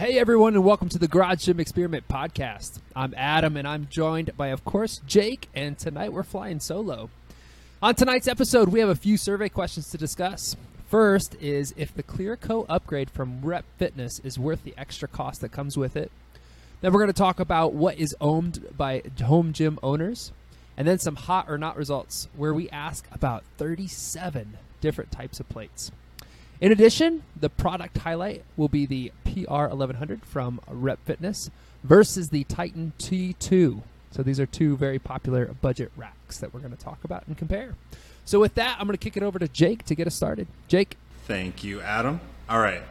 Hey everyone, and welcome to the Garage Gym Experiment podcast. I'm Adam, and I'm joined by, of course, Jake. And tonight we're flying solo. On tonight's episode, we have a few survey questions to discuss. First is if the ClearCoat upgrade from Rep Fitness is worth the extra cost that comes with it. Then we're going to talk about what is owned by home gym owners, and then some hot or not results, where we ask about 37 different types of plates. In addition, the product highlight will be the PR1100 from Rep Fitness versus the Titan T2. So these are two very popular budget racks that we're going to talk about and compare. So with that, I'm going to kick it over to Jake to get us started. Jake. Thank you, Adam. All right.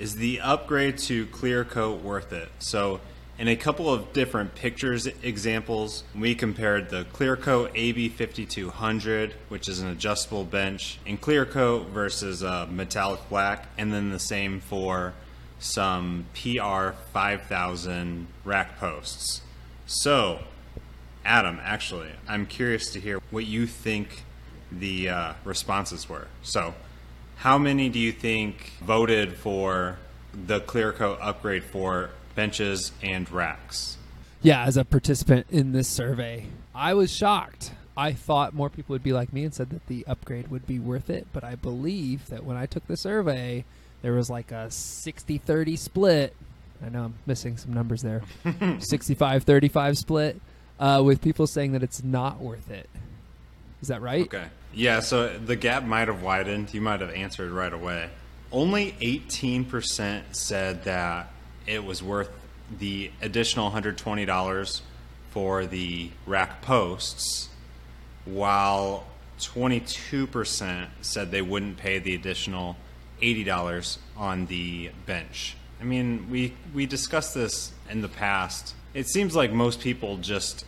Is the upgrade to clear coat worth it? So in a couple of different pictures examples, we compared the Clearcoat AB5200, which is an adjustable bench, in Clearcoat versus uh, metallic black, and then the same for some PR5000 rack posts. So, Adam, actually, I'm curious to hear what you think the uh, responses were. So, how many do you think voted for the Clearcoat upgrade for benches and racks? Yeah, as a participant in this survey, I was shocked. I thought more people would be like me and said that the upgrade would be worth it, but I believe that when I took the survey, there was like a 60 30 split. I know I'm missing some numbers there 65 35 split uh, with people saying that it's not worth it. Is that right? Okay. Yeah, so the gap might have widened. You might have answered right away. Only 18% said that it was worth the additional $120 for the rack posts, while 22% said they wouldn't pay the additional $80 on the bench. I mean, we, we discussed this in the past. It seems like most people just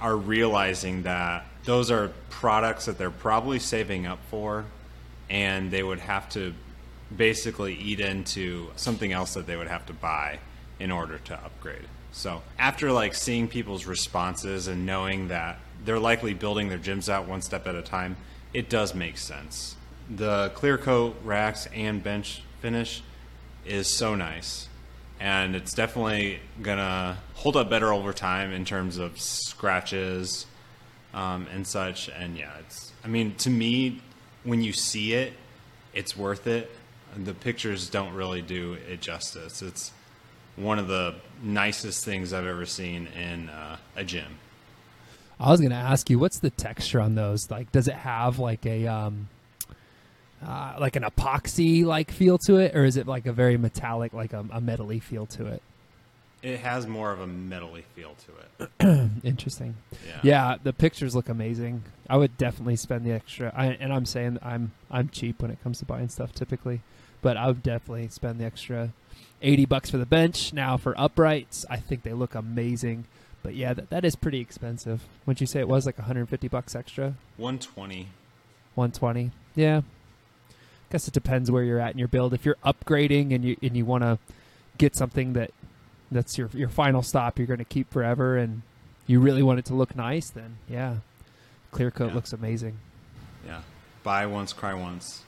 are realizing that those are products that they're probably saving up for, and they would have to basically eat into something else that they would have to buy in order to upgrade. So after like seeing people's responses and knowing that they're likely building their gyms out one step at a time, it does make sense. The clear coat racks and bench finish is so nice. And it's definitely gonna hold up better over time in terms of scratches um, and such. And yeah, it's. I mean, to me, when you see it, it's worth it the pictures don't really do it justice. It's one of the nicest things I've ever seen in uh, a gym. I was going to ask you, what's the texture on those? Like, does it have like a um, uh, like an epoxy like feel to it, or is it like a very metallic, like a, a metally feel to it? It has more of a metally feel to it. Interesting. Yeah. yeah, the pictures look amazing. I would definitely spend the extra. I, and I'm saying I'm I'm cheap when it comes to buying stuff typically but I would definitely spend the extra 80 bucks for the bench. Now for uprights, I think they look amazing. But yeah, that, that is pretty expensive. Wouldn't you say it was like 150 bucks extra? 120. 120. Yeah. Guess it depends where you're at in your build. If you're upgrading and you and you want to get something that that's your your final stop, you're going to keep forever, and you really want it to look nice, then yeah, clear coat yeah. looks amazing. Yeah, buy once, cry once.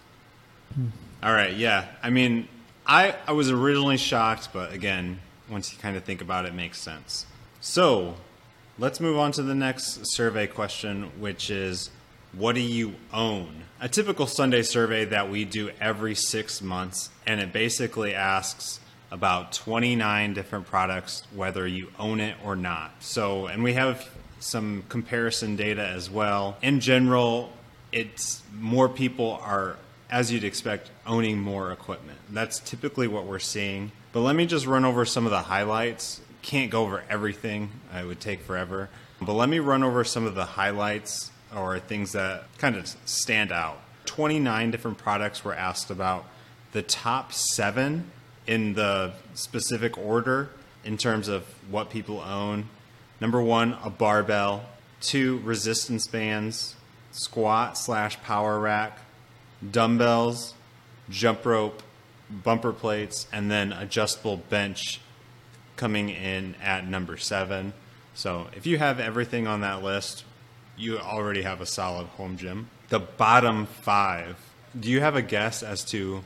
Hmm. All right, yeah. I mean, I I was originally shocked, but again, once you kind of think about it, it makes sense. So, let's move on to the next survey question, which is what do you own? A typical Sunday survey that we do every six months, and it basically asks about 29 different products, whether you own it or not. So, and we have some comparison data as well. In general, it's more people are as you'd expect, owning more equipment. That's typically what we're seeing. But let me just run over some of the highlights. Can't go over everything, it would take forever. But let me run over some of the highlights or things that kind of stand out. 29 different products were asked about. The top seven in the specific order in terms of what people own. Number one, a barbell. Two, resistance bands, squat slash power rack, dumbbells, jump rope, bumper plates, and then adjustable bench coming in at number seven. So if you have everything on that list, you already have a solid home gym. The bottom five, do you have a guess as to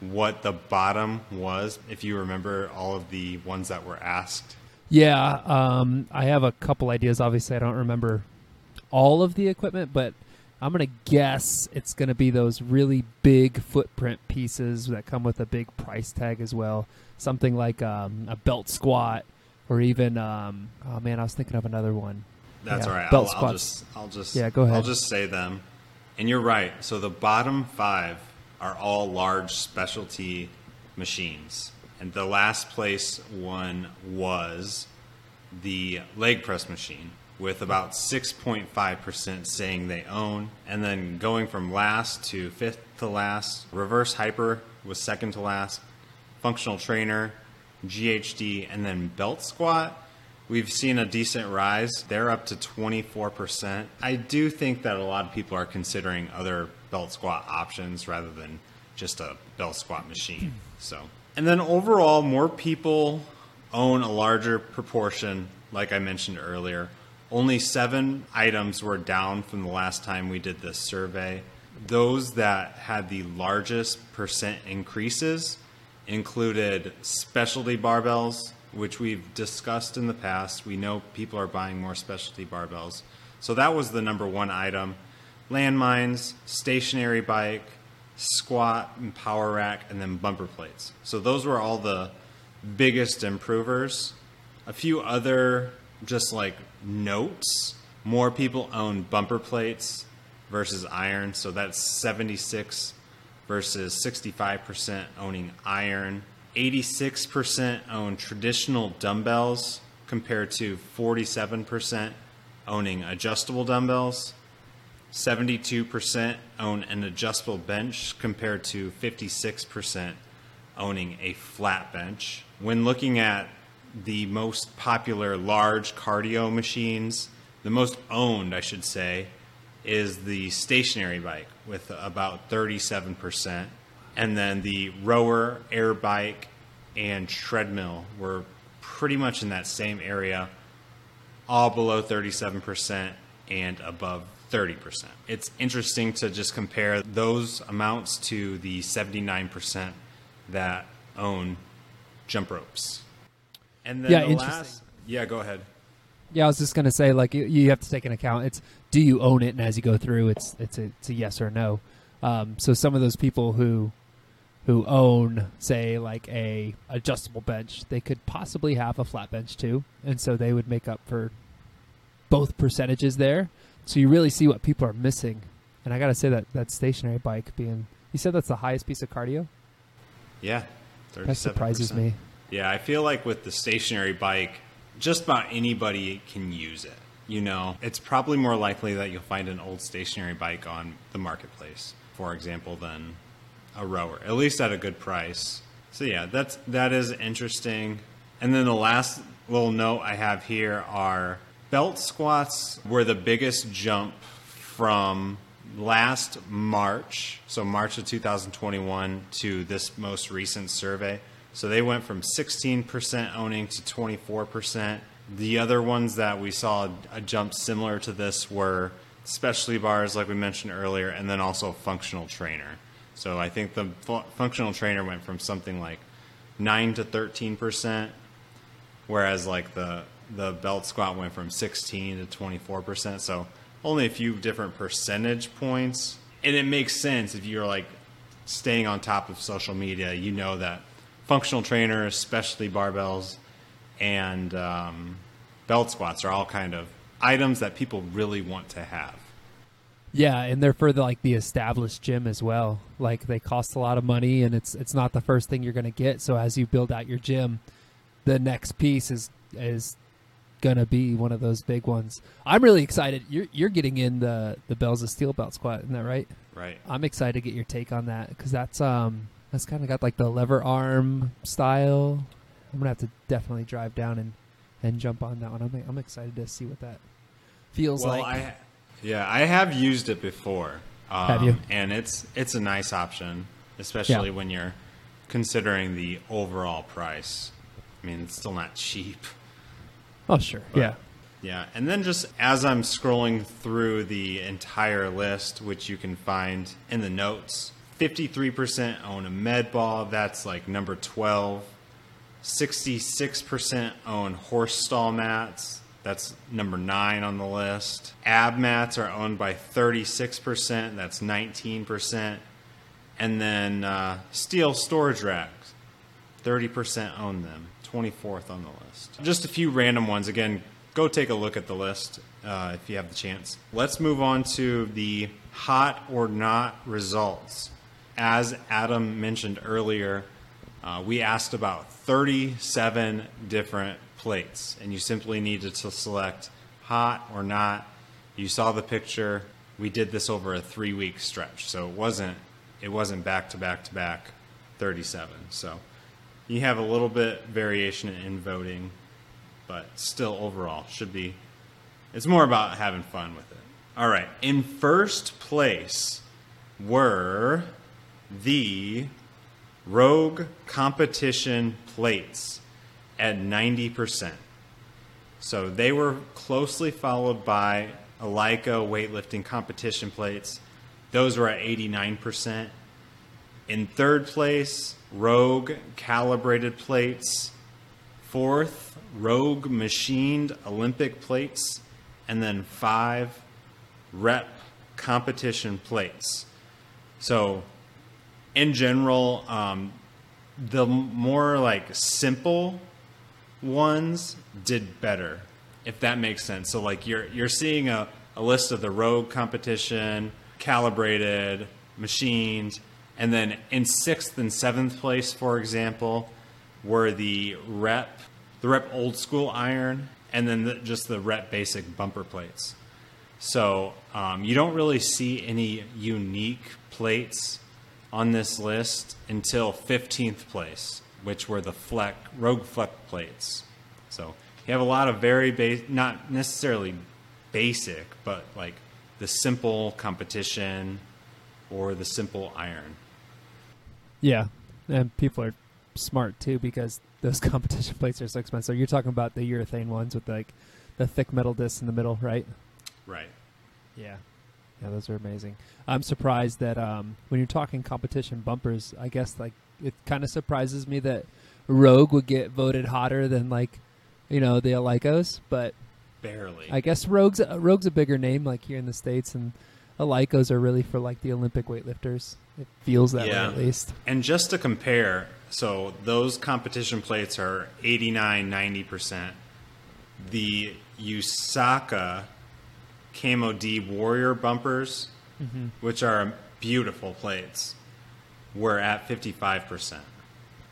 what the bottom was, if you remember all of the ones that were asked? Yeah, um, I have a couple ideas. Obviously, I don't remember all of the equipment, but I'm gonna guess it's gonna be those really big footprint pieces that come with a big price tag as well. Something like um, a belt squat, or even um, oh man, I was thinking of another one. That's Yeah, all right. belt I'll, I'll just, I'll just, Yeah, go ahead. I'll just say them. And you're right. So the bottom five are all large specialty machines, and the last place one was the leg press machine, with about 6.5% saying they own. And then going from last to fifth to last, reverse hyper was second to last, functional trainer, GHD, and then belt squat. We've seen a decent rise. They're up to 24%. I do think that a lot of people are considering other belt squat options rather than just a belt squat machine. So, and then overall, more people own a larger proportion, like I mentioned earlier. Only seven items were down from the last time we did this survey. Those that had the largest percent increases included specialty barbells, which we've discussed in the past. We know people are buying more specialty barbells. So that was the number one item. Landmines, stationary bike, squat and power rack, and then bumper plates. So those were all the biggest improvers. A few other just like notes. More people own bumper plates versus iron, so that's 76 versus 65% owning iron. 86% own traditional dumbbells compared to 47% owning adjustable dumbbells. 72% own an adjustable bench compared to 56% owning a flat bench. When looking at the most popular large cardio machines, the most owned, I should say, is the stationary bike with about 37%. And then the rower, air bike, and treadmill were pretty much in that same area, all below 37% and above 30%. It's interesting to just compare those amounts to the 79% that own jump ropes. And then Yeah, the last, yeah, go ahead. Yeah, I was just gonna say like you, you have to take an account. It's do you own it, and as you go through, it's it's a, it's a yes or no. Um, so some of those people who who own, say, like a adjustable bench, they could possibly have a flat bench too, and so they would make up for both percentages there. So you really see what people are missing. And I gotta say that that stationary bike being, you said that's the highest piece of cardio. Yeah, 37%. That surprises me. Yeah, I feel like with the stationary bike, just about anybody can use it. You know, it's probably more likely that you'll find an old stationary bike on the marketplace, for example, than a rower, at least at a good price. So yeah, that's that is interesting. And then the last little note I have here are belt squats were the biggest jump from last March, so March of 2021 to this most recent survey. So they went from 16% owning to 24%. The other ones that we saw a jump similar to this were specialty bars, like we mentioned earlier, and then also functional trainer. So I think the fu- functional trainer went from something like 9 to 13%, whereas like the the belt squat went from 16 to 24%. So only a few different percentage points. And it makes sense if you're like staying on top of social media, you know that functional trainers, especially barbells, and um, belt squats are all kind of items that people really want to have. Yeah, and they're for the, like the established gym as well. Like they cost a lot of money, and it's it's not the first thing you're going to get. So as you build out your gym, the next piece is is going to be one of those big ones. I'm really excited. You're you're getting in the the bells of steel belt squat, isn't that right? Right. I'm excited to get your take on that because that's um that's kind of got like the lever arm style. I'm gonna have to definitely drive down and and jump on that one. I'm I'm excited to see what that feels Well, like. I yeah, I have used it before. Um, Have you? And it's it's a nice option, especially Yeah. when you're considering the overall price. I mean, it's still not cheap. oh sure, But- yeah. Yeah, and then just as I'm scrolling through the entire list, which you can find in the notes, 53% own a med ball. That's like number 12. 66% own horse stall mats. That's number nine on the list. Ab mats are owned by 36%. That's 19%. And then uh, steel storage racks, 30% own them. 24th on the list. Just a few random ones. Again, go take a look at the list uh, if you have the chance. Let's move on to the hot or not results. As Adam mentioned earlier, uh, we asked about 37 different plates, and you simply needed to select hot or not. You saw the picture. We did this over a three week stretch, so it wasn't it wasn't back to back to back 37. So you have a little bit variation in voting, but still overall should be. It's more about having fun with it. All right, in first place were the Rogue competition plates at 90%. So they were closely followed by Eleiko weightlifting competition plates. Those were at 89%. In third place, Rogue calibrated plates. Fourth, Rogue machined Olympic plates. And then five, rep competition plates. So in general, um, the more like simple ones did better, if that makes sense. So like you're you're seeing a, a list of the rogue competition, calibrated, machined, and then in sixth and seventh place, for example, were the rep the rep old school iron, and then the, just the rep basic bumper plates. So um, you don't really see any unique plates on this list until 15th place, which were the Fleck, Rogue Fleck plates. So you have a lot of very base, not necessarily basic, but like the simple competition or the simple iron. Yeah, and people are smart too because those competition plates are so expensive. You're talking about the urethane ones with like the thick metal discs in the middle, right? Right. Yeah. Yeah, those are amazing. I'm surprised that um, when you're talking competition bumpers, I guess like it kind of surprises me that Rogue would get voted hotter than like, you know, the Eleikos, but Barely. I guess Rogue's uh, Rogue's a bigger name like here in the states, and Eleikos are really for like the Olympic weightlifters. It feels that Yeah. way at least. And just to compare, so those competition plates are 89, 90%. The Usaka Camo D Warrior bumpers, which are beautiful plates, were at 55%,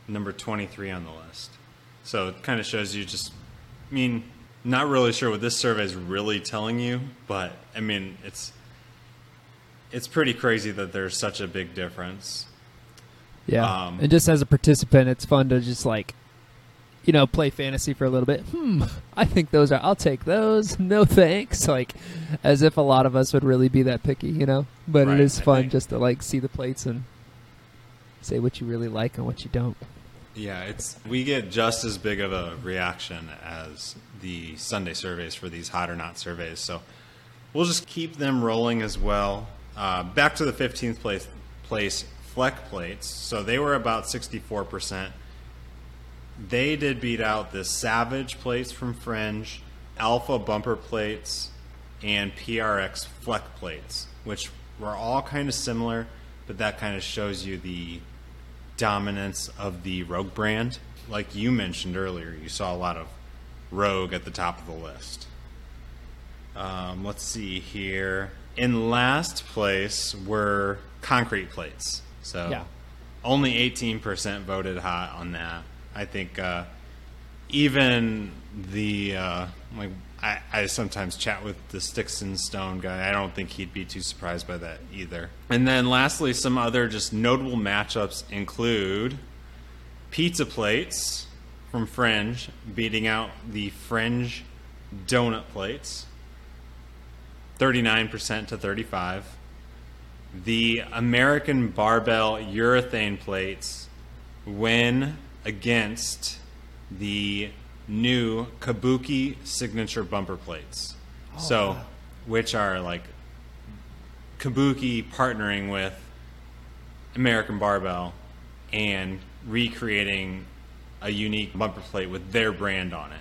number 23 on the list. So it kind of shows you just, I mean, not really sure what this survey is really telling you, but I mean, it's it's pretty crazy that there's such a big difference. Yeah, Um, and just as a participant, it's fun to just like, you know, play fantasy for a little bit. Hmm, I think those are. I'll take those. No thanks. Like, as if a lot of us would really be that picky, you know. But Right, it is fun just to like see the plates and say what you really like and what you don't. Yeah, it's we get just as big of a reaction as the Sunday surveys for these hot or not surveys. So we'll just keep them rolling as well. Uh, back to the 15th place place Fleck plates. So they were about 64%. They did beat out the Savage plates from Fringe, Alpha bumper plates, and PRX Fleck plates, which were all kind of similar, but that kind of shows you the dominance of the Rogue brand. Like you mentioned earlier, you saw a lot of Rogue at the top of the list. Um, let's see here. In last place were concrete plates. So Yeah. only 18% voted hot on that. I think uh, even the uh, like I, I sometimes chat with the sticks and stone guy. I don't think he'd be too surprised by that either. And then lastly, some other just notable matchups include pizza plates from Fringe beating out the Fringe donut plates, thirty nine percent to thirty five. The American barbell urethane plates win against the new Kabuki signature bumper plates. Oh, so, which are like Kabuki partnering with American Barbell and recreating a unique bumper plate with their brand on it.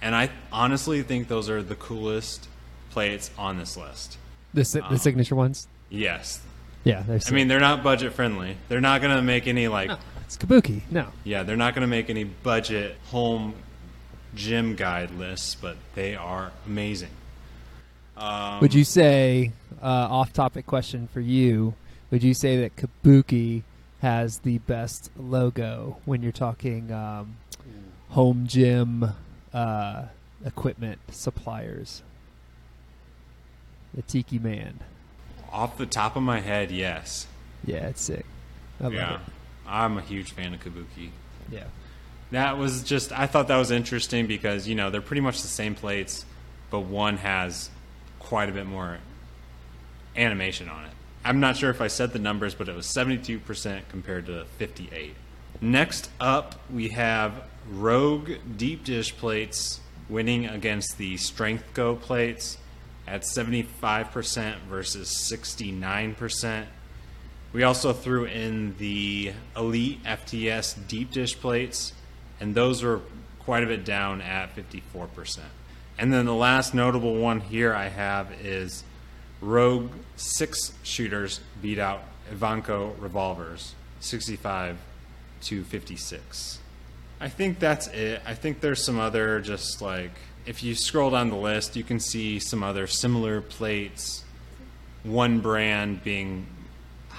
And I honestly think those are the coolest plates on this list. The, si- the um, signature ones. Yes. Yeah. I mean, they're not budget friendly. They're not going to make any like no, it's Kabuki. No. yeah, they're not going to make any budget home gym guide lists, but they are amazing. Um, Would you say, uh, off-topic question for you? Would you say that Kabuki has the best logo when you're talking um, home gym uh, equipment suppliers? The Tiki Man. off the top of my head, yes. Yeah, it's sick. I love Yeah. it. I'm a huge fan of Kabuki. Yeah. That was just I thought that was interesting because, you know, they're pretty much the same plates, but one has quite a bit more animation on it. I'm not sure if I said the numbers, but it was 72% compared to 58. Next up, we have Rogue deep dish plates winning against the Strength Go plates at 75% versus 69%. We also threw in the Elite FTS deep dish plates, and those were quite a bit down at 54%. And then the last notable one here I have is Rogue six shooters beat out Ivanko revolvers, 65 to 56. I think that's it. I think there's some other just like if you scroll down the list, you can see some other similar plates. One brand being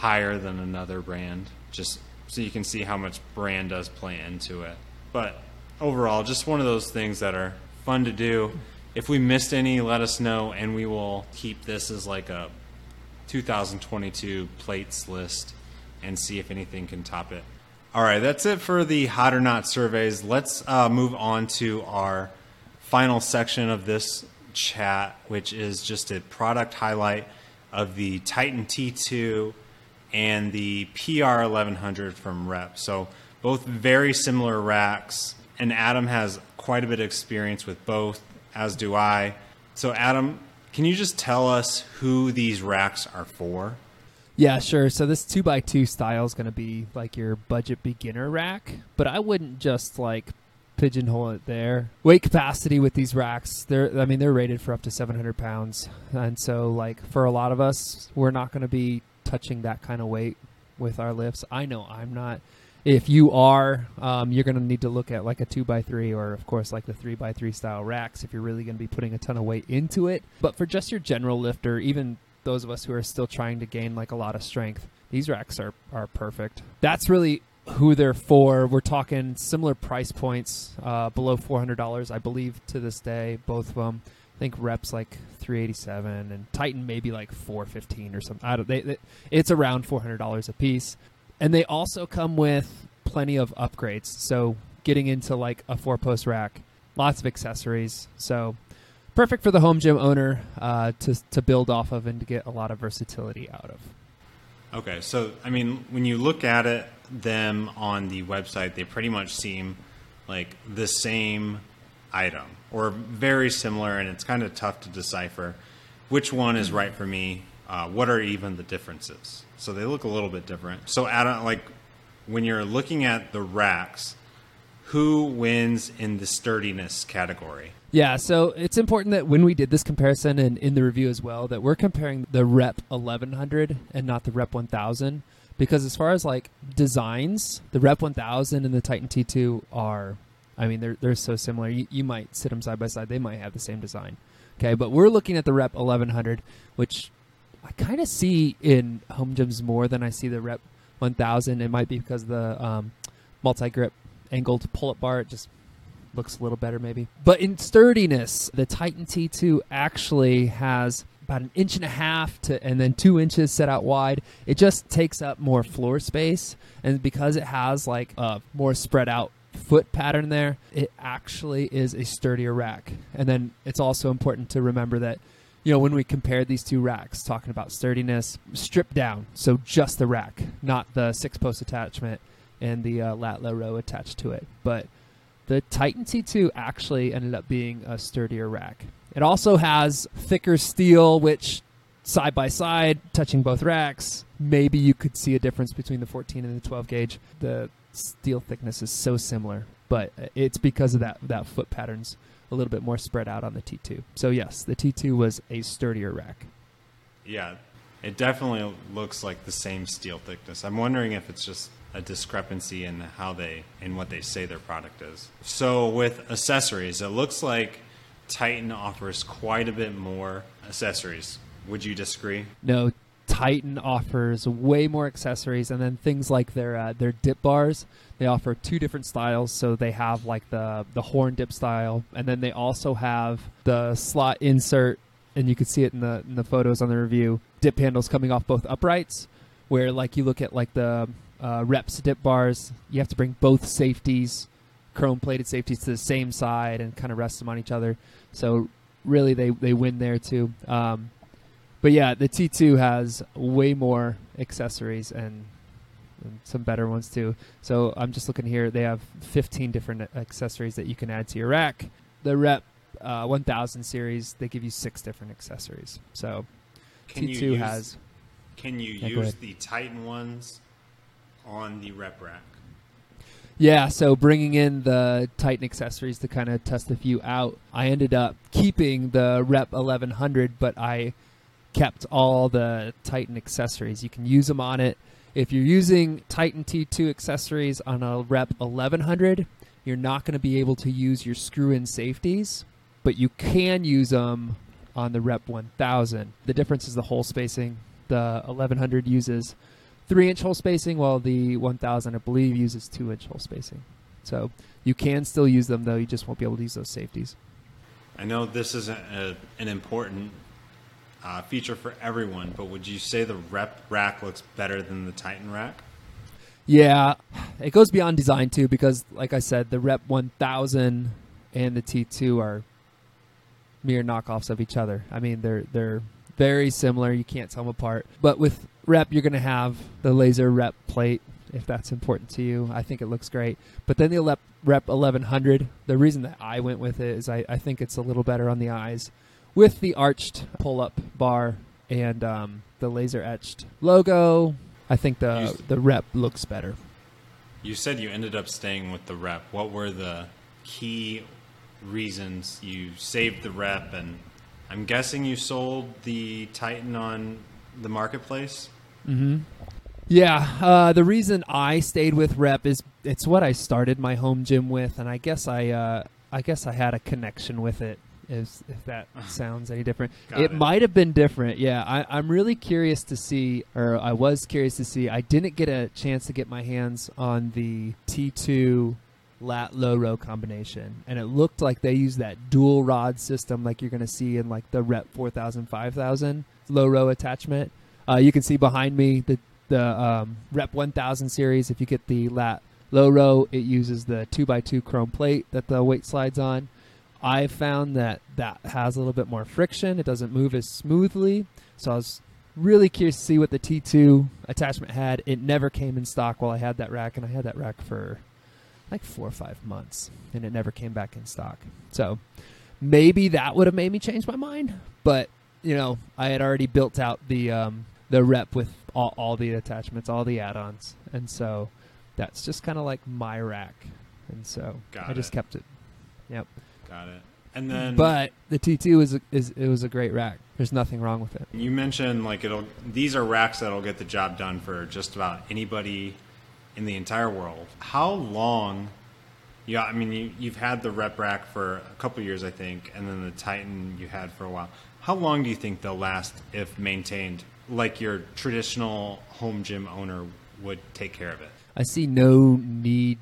higher than another brand, just so you can see how much brand does play into it. But overall, just one of those things that are fun to do. If we missed any, let us know, and we will keep this as like a 2022 plates list and see if anything can top it. All right, that's it for the hot or not surveys. Let's uh, move on to our final section of this chat, which is just a product highlight of the Titan T2 and the PR 1100 from Rep. So, both very similar racks, and Adam has quite a bit of experience with both, as do I. So, Adam, can you just tell us who these racks are for? Yeah, sure. So this two by two style is going to be like your budget beginner rack, but I wouldn't just like pigeonhole it there. Weight capacity with these racks, they're I mean they're rated for up to 700 pounds, and so like for a lot of us, we're not going to be touching that kind of weight with our lifts. I know I'm not. If you are, um, you're going to need to look at like a two by three or of course like the three by three style racks if you're really going to be putting a ton of weight into it. But for just your general lifter, even those of us who are still trying to gain like a lot of strength, these racks are are perfect. That's really who they're for. We're talking similar price points, uh, below four hundred dollars, I believe, to this day. Both of them. I think Reps like three eighty seven, and Titan maybe like four fifteen or something. I don't. They, they, it's around four hundred dollars a piece, and they also come with plenty of upgrades. So getting into like a four post rack, lots of accessories. So perfect for the home gym owner uh, to to build off of and to get a lot of versatility out of. Okay, so I mean, when you look at it, them on the website, they pretty much seem like the same item or very similar, and it's kind of tough to decipher which one is right for me. Uh, what are even the differences? So they look a little bit different. So, Adam, like when you're looking at the racks, who wins in the sturdiness category? Yeah, so it's important that when we did this comparison and in the review as well, that we're comparing the Rep 1100 and not the Rep 1000 because as far as like designs, the Rep 1000 and the Titan T2 are, I mean, they're they're so similar. You, you might sit them side by side; they might have the same design. Okay, but we're looking at the Rep 1100, which I kind of see in home gyms more than I see the Rep 1000. It might be because the um, multi grip angled pull up bar it just looks a little better maybe. But in sturdiness, the Titan T2 actually has about an inch and a half to and then two inches set out wide. It just takes up more floor space, and because it has like a more spread out foot pattern there, it actually is a sturdier rack. And then it's also important to remember that you know when we compared these two racks, talking about sturdiness, stripped down, so just the rack, not the six post attachment and the uh, lat low row attached to it, but the Titan T2 actually ended up being a sturdier rack. It also has thicker steel, which side by side, touching both racks, maybe you could see a difference between the 14 and the 12 gauge. The steel thickness is so similar, but it's because of that that foot patterns a little bit more spread out on the T2. So yes, the T2 was a sturdier rack. Yeah, it definitely looks like the same steel thickness. I'm wondering if it's just a discrepancy in how they in what they say their product is. So with accessories, it looks like Titan offers quite a bit more accessories. Would you disagree? No, Titan offers way more accessories, and then things like their uh, their dip bars. They offer two different styles. So they have like the the horn dip style, and then they also have the slot insert, and you can see it in the in the photos on the review. Dip handles coming off both uprights, where like you look at like the uh, reps dip bars, you have to bring both safeties, chrome plated safeties, to the same side and kind of rest them on each other. So really, they they win there too. Um, but yeah, the T2 has way more accessories and, and, some better ones too. So I'm just looking here. They have 15 different accessories that you can add to your rack. The Rep uh, 1000 series, they give you six different accessories. So can T2 use, has. Can you yeah, use the Titan ones on the Rep rack? Yeah, so bringing in the Titan accessories to kind of test a few out, I ended up keeping the Rep 1100, but I kept all the Titan accessories. You can use them on it. If you're using Titan T2 accessories on a Rep 1100, you're not going to be able to use your screw-in safeties, but you can use them on the Rep 1000. The difference is the hole spacing. The 1100 uses three-inch hole spacing, while the 1000, I believe, uses two-inch hole spacing. So you can still use them, though. You just won't be able to use those safeties. I know this is a, an important uh, feature for everyone, but would you say the Rep rack looks better than the Titan rack? Yeah, it goes beyond design too because, like I said, the Rep 1000 and the T2 are mere knockoffs of each other. I mean, they're they're very similar. You can't tell them apart. But with Rep, you're going to have the laser Rep plate if that's important to you. I think it looks great. But then the Rep, Rep 1100, the reason that I went with it is I, I think it's a little better on the eyes with the arched pull-up bar and um, the laser etched logo. I think the the rep looks better. You said you ended up staying with the rep. What were the key reasons you saved the rep? And I'm guessing you sold the Titan on the marketplace. Mm-hmm. Yeah, uh, the reason I stayed with Rep is it's what I started my home gym with, and I guess I uh, I guess I had a connection with it if, if that sounds any different. It, it. might have been different. Yeah, I, am really curious to see, or I was curious to see. I didn't get a chance to get my hands on the T2 lat low row combination, and it looked like they used that dual rod system, like you're going to see in like the Rep 4000, 5000 low row attachment. Uh, you can see behind me the the um, Rep 1000 series. If you get the lat low row, it uses the two x two chrome plate that the weight slides on. I found that that has a little bit more friction. It doesn't move as smoothly. So I was really curious to see what the T2 attachment had. It never came in stock while I had that rack, and I had that rack for like four or five months, and it never came back in stock. So maybe that would have made me change my mind, but you know, I had already built out the um, the rep with all, all the attachments, all the add-ons, and so that's just kind of like my rack, and so Got I just it. kept it. Yep. Got it. And then, but the T2 is, a, is it was a great rack. There's nothing wrong with it. You mentioned like it'll. These are racks that'll get the job done for just about anybody in the entire world. How long? Yeah, I mean you, you've had the rep rack for a couple years, I think, and then the Titan you had for a while. How long do you think they'll last if maintained, like your traditional home gym owner would take care of it? I see no need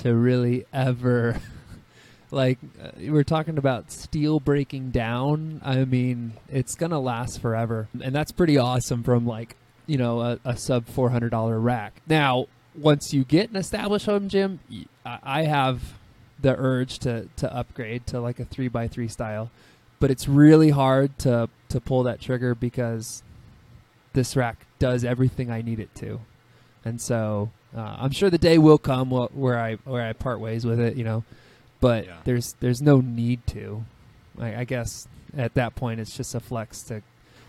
to really ever like uh, we're talking about steel breaking down. I mean it's gonna last forever. And that's pretty awesome from like you know a, a sub $400 rack. Now once you get an established home gym i have the urge to to upgrade to like a 3x3 style. But it's really hard to to pull that trigger because this rack does everything i need it to. And so uh, i'm sure the day will come where i where i part ways with it you know but yeah. there's there's no need to. I, I, guess at that point it's just a flex to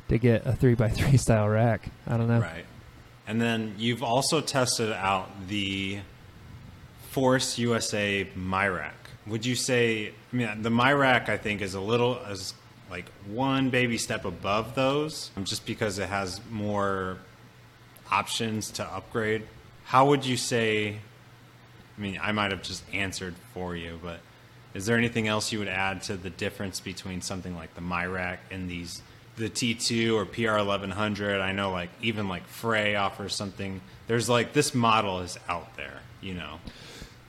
to get a three by three style rack. I don't know. Right. And then you've also tested out the Force USA MyRack. Would you say? I mean, the MyRack I think is a little as like one baby step above those, um, just because it has more options to upgrade. How would you say? I mean, I might have just answered for you, but is there anything else you would add to the difference between something like the MyRack and these the T2 or PR1100? I know like even like Frey offers something. There's like this model is out there, you know.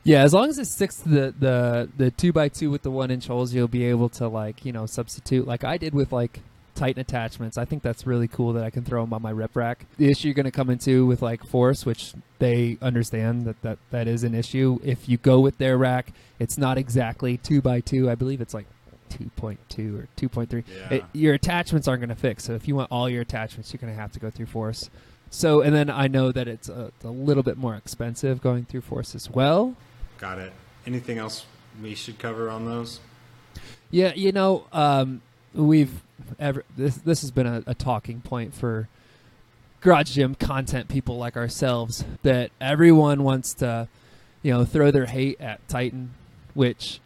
Yeah, as long as it sticks to the the the two by two with the one inch holes, you'll be able to like you know substitute like I did with like Titan attachments. I think that's really cool that I can throw them on my rep rack. The issue you're going to come into with like Force, which they understand that, that that is an issue. If you go with their rack, it's not exactly two by two. I believe it's like 2.2 or 2.3. Yeah. It, your attachments aren't going to fix. So if you want all your attachments, you're going to have to go through Force. So and then I know that it's a, a little bit more expensive going through Force as well. Got it. Anything else we should cover on those? Yeah, you know, um, we've this this has been a, a talking point for garage gym content people like ourselves that everyone wants to, you know, throw their hate at Titan, which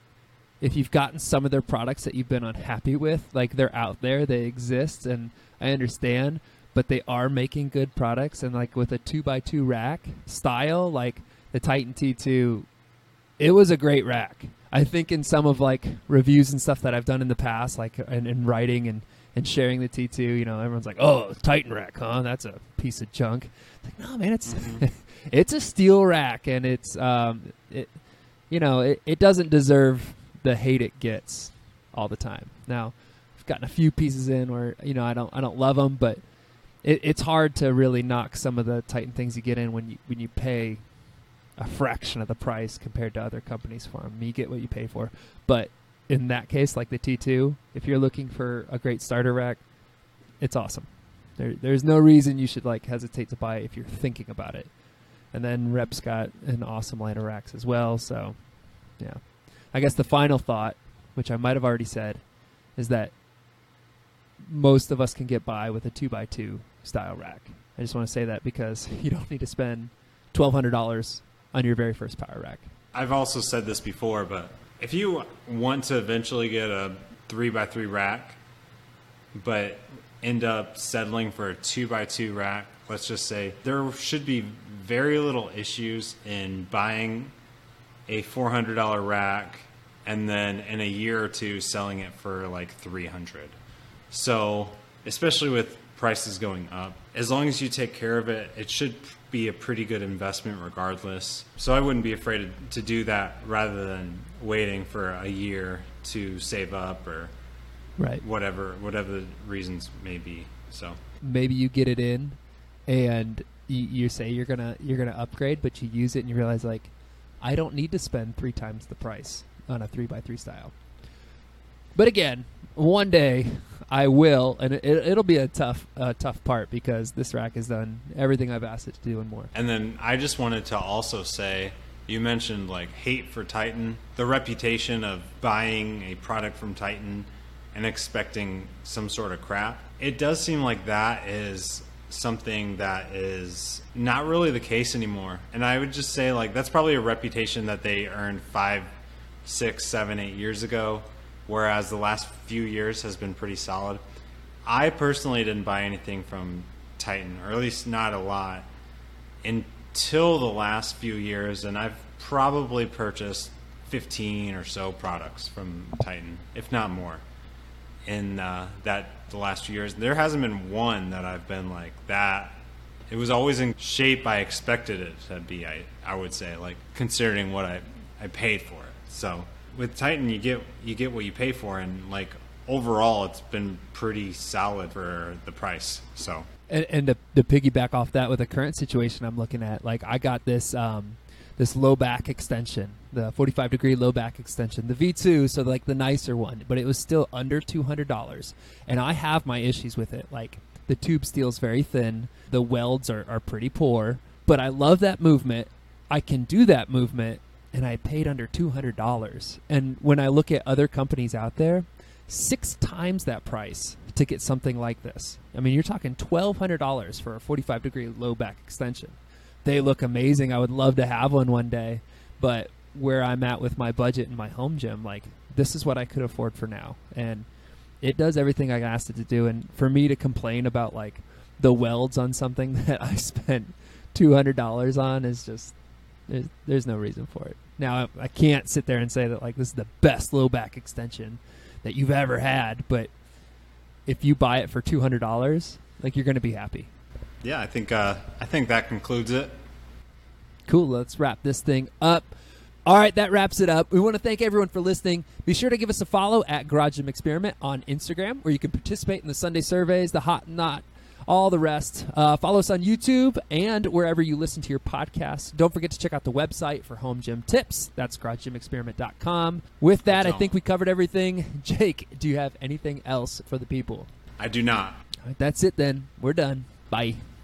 if you've gotten some of their products that you've been unhappy with, like they're out there, they exist, and I understand, but they are making good products, and like with a two by two rack style, like the Titan T2, it was a great rack. I think in some of like reviews and stuff that I've done in the past, like in, in writing and, and sharing the T2, you know, everyone's like, "Oh, Titan rack, huh? That's a piece of junk." Like, no, man, it's it's a steel rack, and it's um, it, you know, it, it doesn't deserve the hate it gets all the time. Now, I've gotten a few pieces in where you know I don't I don't love them, but it, it's hard to really knock some of the Titan things you get in when you when you pay a fraction of the price compared to other companies for them. You get what you pay for. But in that case, like the T2, if you're looking for a great starter rack, it's awesome. There, there's no reason you should like hesitate to buy it if you're thinking about it. And then Rep's got an awesome line of racks as well. So, yeah. I guess the final thought, which I might have already said, is that most of us can get by with a 2x2 style rack. I just want to say that because you don't need to spend $1,200 on your very first power rack. I've also said this before, but if you want to eventually get a three by three rack, but end up settling for a two by two rack, let's just say there should be very little issues in buying a four hundred dollar rack and then in a year or two selling it for like three hundred. So especially with prices going up, as long as you take care of it, it should be a pretty good investment regardless. So I wouldn't be afraid to do that rather than waiting for a year to save up or Right. whatever whatever the reasons may be. So Maybe you get it in and you, you say you're going to you're going to upgrade, but you use it and you realize like I don't need to spend 3 times the price on a 3 by 3 style. But again, one day I will, and it, it'll be a tough, uh, tough part because this rack has done everything I've asked it to do and more. And then I just wanted to also say you mentioned like hate for Titan, the reputation of buying a product from Titan and expecting some sort of crap. It does seem like that is something that is not really the case anymore. And I would just say like that's probably a reputation that they earned five, six, seven, eight years ago, whereas the last few years has been pretty solid. I personally didn't buy anything from Titan, or at least not a lot, until the last few years, and I've probably purchased 15 or so products from Titan, if not more, in uh, that the last few years. There hasn't been one that I've been like that. It was always in shape I expected it to be. I I would say like considering what I I paid for it. So with Titan, you get you get what you pay for, and like overall, it's been pretty solid for the price. So And, and to, to piggyback off that with the current situation I'm looking at, like I got this um, this low back extension, the 45 degree low back extension, the V2, so like the nicer one, but it was still under $200. And I have my issues with it. Like the tube steel's very thin, the welds are, are pretty poor, but I love that movement. I can do that movement, and I paid under $200. And when I look at other companies out there, six times that price to get something like this. I mean, you're talking twelve hundred dollars for a forty-five degree low back extension. They look amazing. I would love to have one one day, but where I'm at with my budget and my home gym, like this is what I could afford for now, and it does everything I asked it to do. And for me to complain about like the welds on something that I spent two hundred dollars on is just there's, there's no reason for it. Now I can't sit there and say that like this is the best low back extension that you've ever had, but if you buy it for two hundred dollars, like you're going to be happy. Yeah, I think uh, I think that concludes it. Cool. Let's wrap this thing up. All right, that wraps it up. We want to thank everyone for listening. Be sure to give us a follow at Garage Gym Experiment on Instagram, where you can participate in the Sunday surveys, the hot not, all the rest. Uh, follow us on YouTube and wherever you listen to your podcasts. Don't forget to check out the website for home gym tips. That's garagegymexperiment.com. With that, I think we covered everything. Jake, do you have anything else for the people? I do not. All right, that's it then. We're done. Bye.